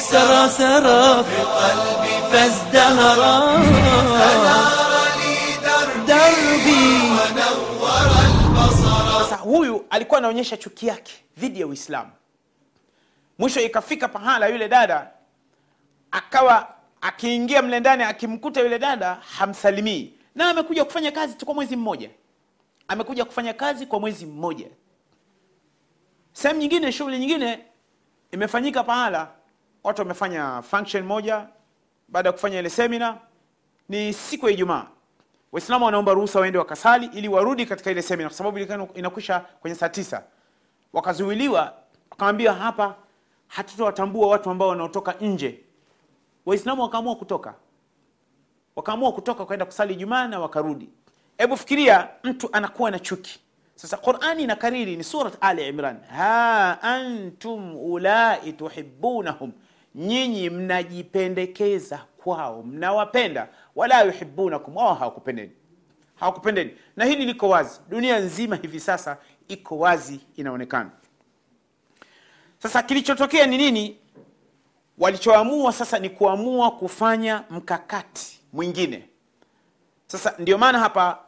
سرى سرى في قلبي فازدهرا دربي sasa huyu alikuwa anaonyesha chuki yake dhidi ya uislamu mwisho ikafika pahala yule dada akawa akiingia mle ndani akimkuta yule dada hamsalimii na amekuja kufanya kazi kwa mwezi mmoja. Amekuja kufanya kazi kwa mwezi mmoja. Sehemu nyingine shughuli nyingine imefanyika pahala. Watu wamefanya function moja. Baada ya kufanya ile semina ni siku ya ijumaa. Waislamu wanaomba ruhusa waende wakasali ili warudi katika ile semina kwa sababu inakwisha kwenye saa tisa. Wakazuiliwa wakawambia hapa hatutawatambua watu ambao wanaotoka nje. Waislamu wakaamua kutoka wakaamua kutoka wakaenda kusali jumaa na wakarudi. Hebu fikiria mtu anakuwa na chuki. Sasa qurani inakariri ni surat ali imran. Ha antum ulai tuhibunahum nyinyi mnajipendekeza kwao mnawapenda. Wala yuhibunakum wao hawakupendeni. Hawakupendeni. Na hili liko wazi. Dunia nzima hivi sasa iko wazi inaonekana. Sasa kilichotokea ni nini? Walichoamua sasa ni kuamua kufanya mkakati mwingine. Sasa ndio maana hapa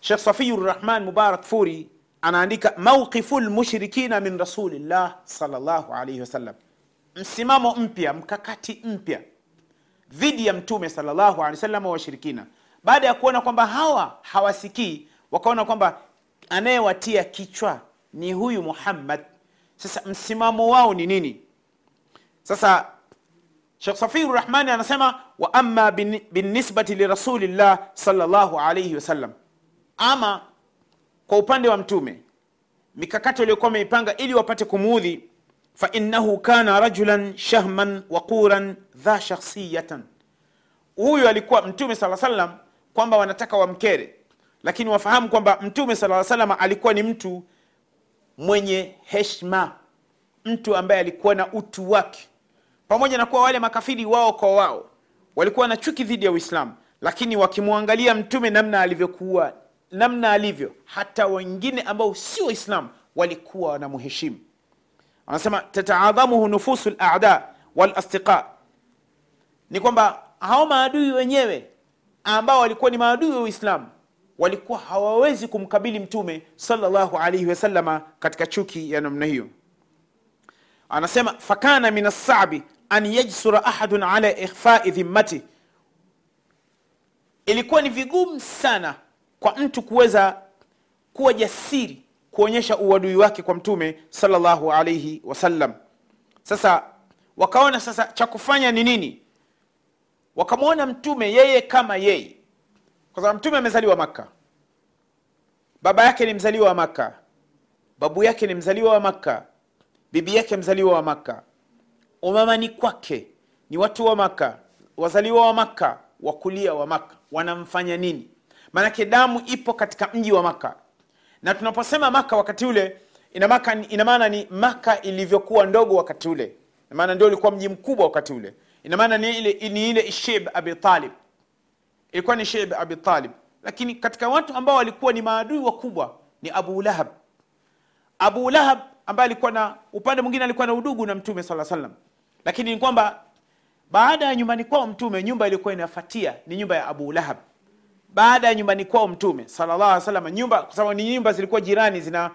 shekh safiyu rahman mubarak furi anaandika mauqifu lmushrikina min rasulillah salllahu alaihi wasallam msimamo mpya mkakati mpya dhidi ya mtume salllahu alehi wasallam wa washirikina. Baada ya kuona kwamba hawa hawasikii wakaona kwamba anayewatia kichwa ni huyu muhammad. Sasa msimamo wao ni nini? Sasa shekh safiru rahmani anasema wa bin- binisbati lirasulillah salllahu alaihi wasallam ama kwa upande wa mtume mikakati waliokuwa wameipanga ili wapate kumuudhi fainahu kana rajulan shahman waquran dha shakhsiyatan. Huyu alikuwa mtume saa salam kwamba wanataka wamkere lakini wafahamu kwamba mtume saa salam alikuwa ni mtu mwenye heshma mtu ambaye alikuwa na utu wake pamoja na kuwa wale makafiri wao kwa wao walikuwa na chuki dhidi ya uislamu lakini wakimwangalia mtume namna alivyokuwa namna alivyo hata wengine ambao si waislamu walikuwa wanamheshimu anasema tataadhamuhu nufusu lada walasdiqa ni kwamba hao maadui wenyewe ambao walikuwa ni maadui wa uislamu walikuwa hawawezi kumkabili mtume salllahu alaihi wasallama katika chuki ya namna hiyo. Anasema fakana min assabi an yajsura ahadun ala ikhfai dhimmati. Ilikuwa ni vigumu sana kwa mtu kuweza kuwa jasiri kuonyesha uadui wake kwa mtume salllahu alaihi wasallam. Sasa wakaona sasa cha kufanya ni nini? Wakamwona mtume yeye kama yeye. Kwa sababu mtume amezaliwa makka. Baba yake ni mzaliwa wa makka. Babu yake ni mzaliwa wa makka. Bibi yake mzaliwa wa makka umamani kwake. Ni watu wa maka wazaliwa wa maka wakulia wa maka wanamfanya nini? Maanake damu ipo katika mji wa maka na tunaposema maka wakati ule ina maana ni maka ilivyokuwa ndogo wakati ule. Maana ndio ilikuwa mji mkubwa wakati ule. Ina maana ni ile, ile shib abi ilikuwa ni shib abi lakini katika watu ambao walikuwa ni maadui wakubwa ni abu lahab. Abu lahab ambaye alikuwa na upande mwingine alikuwa na udugu na mtume saa salam lakini ni kwamba baada ya nyumbani kwao mtume nyumba iliyokuwa inafatia ni nyumba ya abu lahab. Baada ya nyumbani kwao mtume sallallahu nyumba kwa sababu ni nyumba zilikuwa jirani zina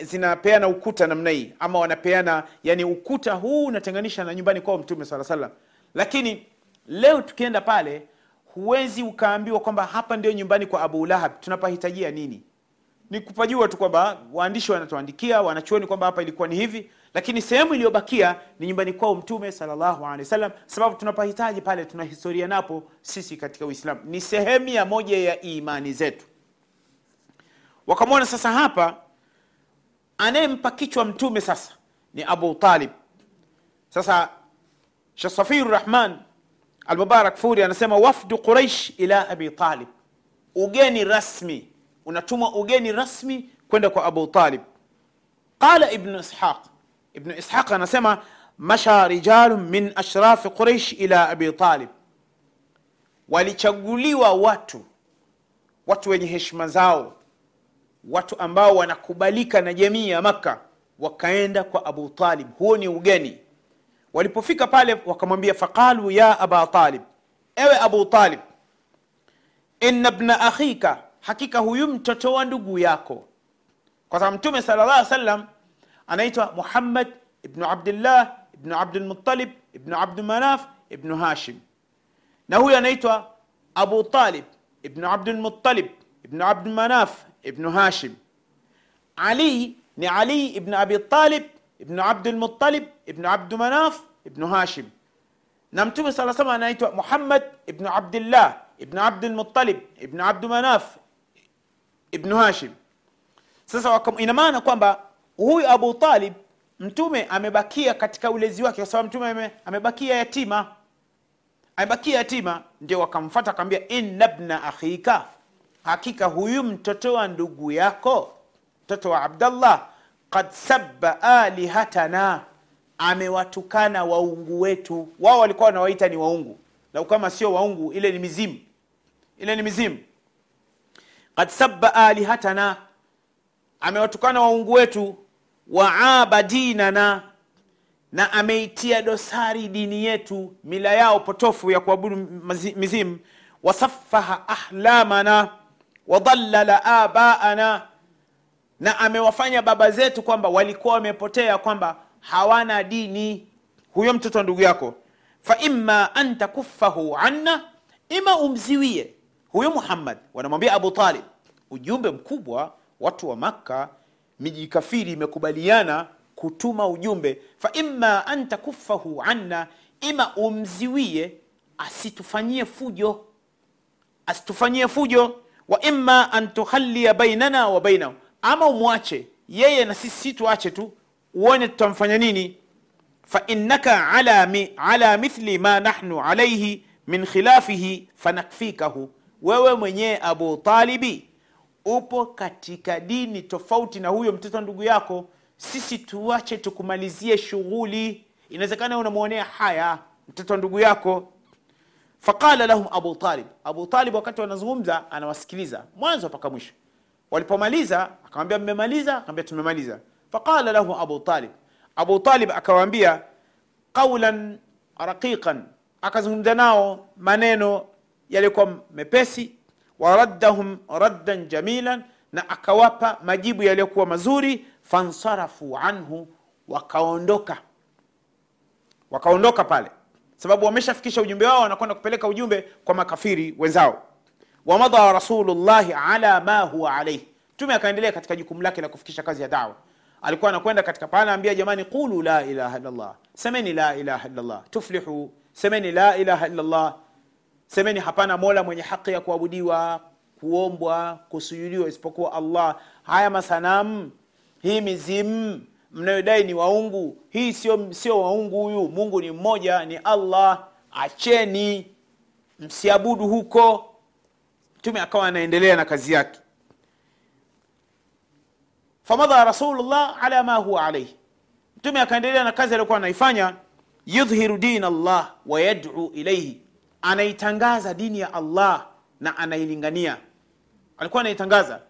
zinapeana ukuta namna hii ama wanapeana yani ukuta huu unatenganisha na nyumbani kwao mtume sala salam lakini leo tukienda pale huwezi ukaambiwa kwamba hapa ndio nyumbani kwa abu lahab. Tunapahitajia nini ni kupajua tu kwamba waandishi wanatuandikia wanachuoni kwamba hapa ilikuwa ni hivi lakini sehemu iliyobakia ni nyumbani kwao mtume sallallahu sababu tunapahitaji pale tuna historia napo sisi katika uislamu. Ni sehemu ya moja ya imani zetu. Wakamwona sasa hapa anayempa kichwa mtume sasa ni abu talib. Sasa rahman almubarak furi anasema wafdu quraish ila abi talib. Ugeni rasmi unatumwa ugeni rasmi kwenda kwa abu talib. Qala ibnu ishaq. Ibnu ishaq anasema masha rijalun min ashrafi quraish ila abi talib. Walichaguliwa watu watu wenye heshima zao watu ambao wanakubalika na jamii ya makka wakaenda kwa abu talib. Huo ni ugeni. Walipofika pale wakamwambia faqalu ya aba talib. Ewe abu talib ina bna akhika hakika huyu mtoto wa ndugu yako kwa sababu mtume sala llah sallam anaitwa muhammad ibnu abdillah ibnu abdulmutalib ibnu abdumanaf ibnu hashim na huyu anaitwa abu talib ibnu abdulmutalib ibnu abdumanaf ibnu hashim ali ni ali ibnu abi talib ibnu abdulmutalib ibnu abdumanaf ibnu hashim na mtume saa salam anaitwa muhammad ibnu abdillah ibnu abdulmutalib ibnu abdumanaf ibnu hashim. Sasa ina maana kwamba huyu abu talib mtume amebakia katika ulezi wake kwa sababu mtume ame, amebakia yatima. Amebakia yatima ndio wakamfata akamwambia inna bna akhika. Hakika huyu mtoto wa ndugu yako mtoto wa abdallah kad sabba alihatana. Amewatukana waungu wetu. Wao walikuwa wanawaita ni waungu. Lau kama sio waungu ile ni mizimu. Ile ni mizimu kad sabba alihatana. Amewatukana waungu wetu. Waaba dinana. Na ameitia dosari dini yetu mila yao potofu ya kuabudu mizimu. Wasafaha ahlamana. Wadalala abaana. Na amewafanya baba zetu kwamba walikuwa wamepotea kwamba hawana dini. Huyo mtoto ndugu yako. Fa imma an takuffahu anna. Ima umziwie huyo muhammad wanamwambia abu talib ujumbe mkubwa watu wa makka miji kafiri imekubaliana kutuma ujumbe fa imma an takuffahu anna ima umziwie asitufanyie fujo asitufanyie fujo wa imma an tuhalia bainana wa bainahu ama umwache yeye na sisi si tuache tu uone tutamfanya nini. Fainnaka ala, mi, ala mithli ma nahnu alaihi min khilafihi fanakfikahu wewe mwenyewe abu talibi upo katika dini tofauti na huyo mtoto ndugu yako sisi tuache tukumalizie shughuli. Inawezekana unamwonea haya mtoto ndugu yako. Faqala lahum abu talib. Abu talib wakati wanazungumza anawasikiliza mwanzo mpaka mwisho. Walipomaliza akamwambia mmemaliza? Akamwambia tumemaliza. Faqala lahum abu talib. Abu talib akawaambia qaulan raqiqan. Akazungumza nao maneno yaliyokuwa mepesi waraddahum raddan jamilan na akawapa majibu yaliyokuwa mazuri fansarafu anhu wakaondoka. Wakaondoka pale. Sababu wameshafikisha ujumbe wao wanakwenda kupeleka ujumbe kwa makafiri wenzao. Wamadha rasulullahi ala ma huwa alaihi mtume akaendelea katika jukumu lake la kufikisha kazi ya dawa. Alikuwa anakwenda katika pale ambia jamani qulu la ilaha illallah. Semeni la ilaha illallah. Tuflihu. Semeni la ilaha illallah semeni hapana mola mwenye haki ya kuabudiwa kuombwa kusujudiwa isipokuwa allah. Haya masanamu hii mizimu mnayodai ni waungu. Hii sio sio waungu huyu. Mungu ni mmoja ni allah. Acheni msiabudu huko. Mtume akawa anaendelea na kazi yake. Famadha rasulullah ala ma huwa alaihi mtume akaendelea na kazi aliyokuwa anaifanya. Yudhiru din allah wayadu ilaihi anaitangaza dini ya allah na anailingania. Alikuwa anaitangaza.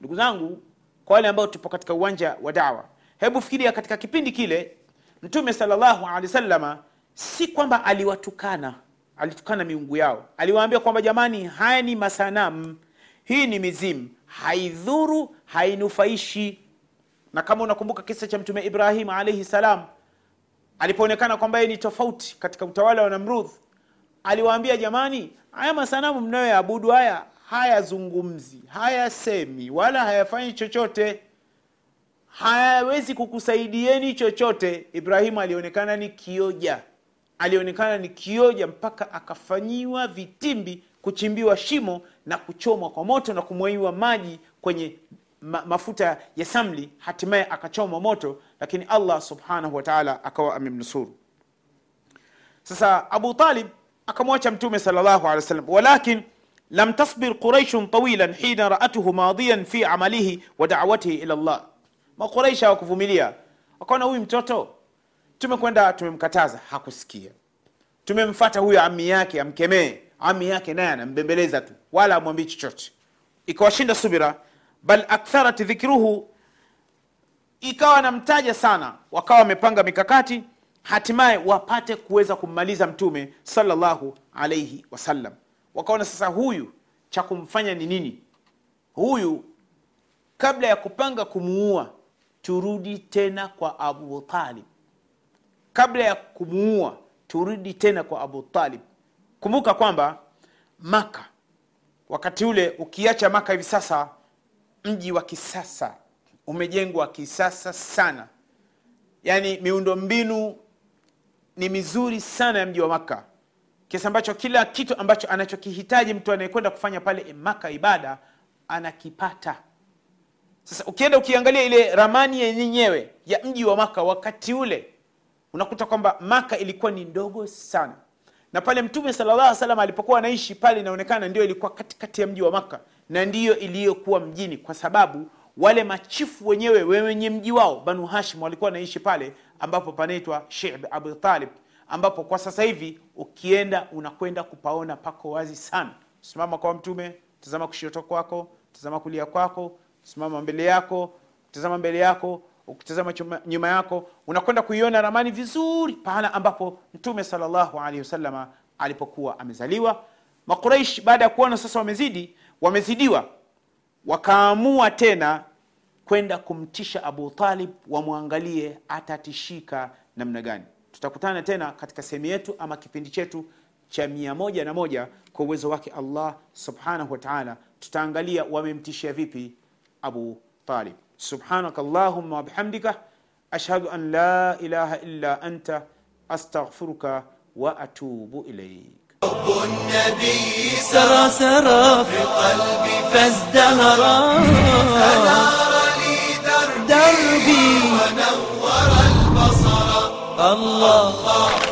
Ndugu zangu kwa wale ambao tupo katika uwanja wa dawa hebu fikiria katika kipindi kile mtume salllahu alehi wasalama si kwamba aliwatukana alitukana miungu yao. Aliwaambia kwamba jamani haya ni masanamu hii ni mizimu haidhuru hainufaishi. Na kama unakumbuka kisa cha mtume ibrahim alaihi salam alipoonekana kwamba yeye ni tofauti katika utawala wa namrudh aliwaambia jamani haya masanamu mnayoyaabudu haya hayazungumzi hayasemi wala hayafanyi chochote. Hayawezi kukusaidieni chochote. Ibrahimu alionekana ni kioja alionekana ni kioja mpaka akafanyiwa vitimbi kuchimbiwa shimo na kuchomwa kwa moto na kumwaiwa maji kwenye ma mafuta ya samli hatimaye akachomwa moto lakini allah subhanahu wataala akawa amemnusuru. Sasa abu talib akamwacha mtume salllahu alehi wasallam walakin lam tasbir quraishun tawilan hina raatuhu madiyan fi amalihi wa dawatihi ila llah maquraish hawakuvumilia. Wakaona huyu mtoto tumekwenda tumemkataza hakusikia. Tumemfata huyo ami yake amkemee ami yake naye anambembeleza tu wala amwambii chochote. Ikawashinda subira bal aktharat dhikruhu ikawa namtaja sana wakawa wamepanga mikakati hatimaye wapate kuweza kummaliza mtume sallallahu alaihi wasallam. Wakaona sasa huyu cha kumfanya ni nini? Huyu kabla ya kupanga kumuua turudi tena kwa abu talib. Kabla ya kumuua turudi tena kwa abu talib. Kumbuka kwamba maka wakati ule ukiacha maka hivi sasa mji wa kisasa. Umejengwa kisasa sana. Yaani miundombinu ni mizuri sana ya mji wa maka kiasi ambacho kila kitu ambacho anachokihitaji mtu anayekwenda kufanya pale maka ibada anakipata. Sasa ukienda ukiangalia ile ramani yenyewe ya mji wa maka wakati ule unakuta kwamba maka ilikuwa ni ndogo sana na pale mtume sallallahu alaihi alipokuwa anaishi pale inaonekana ndio ilikuwa katikati ya mji wa maka na ndiyo iliyokuwa mjini kwa sababu wale machifu wenyewe wenye mji wao banu hashim walikuwa wanaishi pale ambapo panaitwa shib abu talib ambapo kwa sasa hivi ukienda unakwenda kupaona pako wazi sana. Simama kwa mtume tazama kushoto kwako tazama kulia kwako simama mbele yako tazama mbele yako ukitazama nyuma yako unakwenda kuiona ramani vizuri pahala ambapo mtume salllahu alehi wasalama alipokuwa amezaliwa. Makuraish baada ya kuona sasa wamezidi wamezidiwa. Wakaamua tena kwenda kumtisha abu talib wamwangalie atatishika namna gani. Tutakutana tena katika sehemu yetu ama kipindi chetu cha mia moja na moja kwa uwezo wake allah subhanahu wa taala. Tutaangalia wamemtishia vipi abu talib سبحانك اللهم وبحمدك أشهد أن لا إله إلا أنت أستغفرك وأتوب إليك. حب النبي سرى سرى في قلبي فازدهرا. أنار لي دربي, دربي. ونور البصر. الله, الله.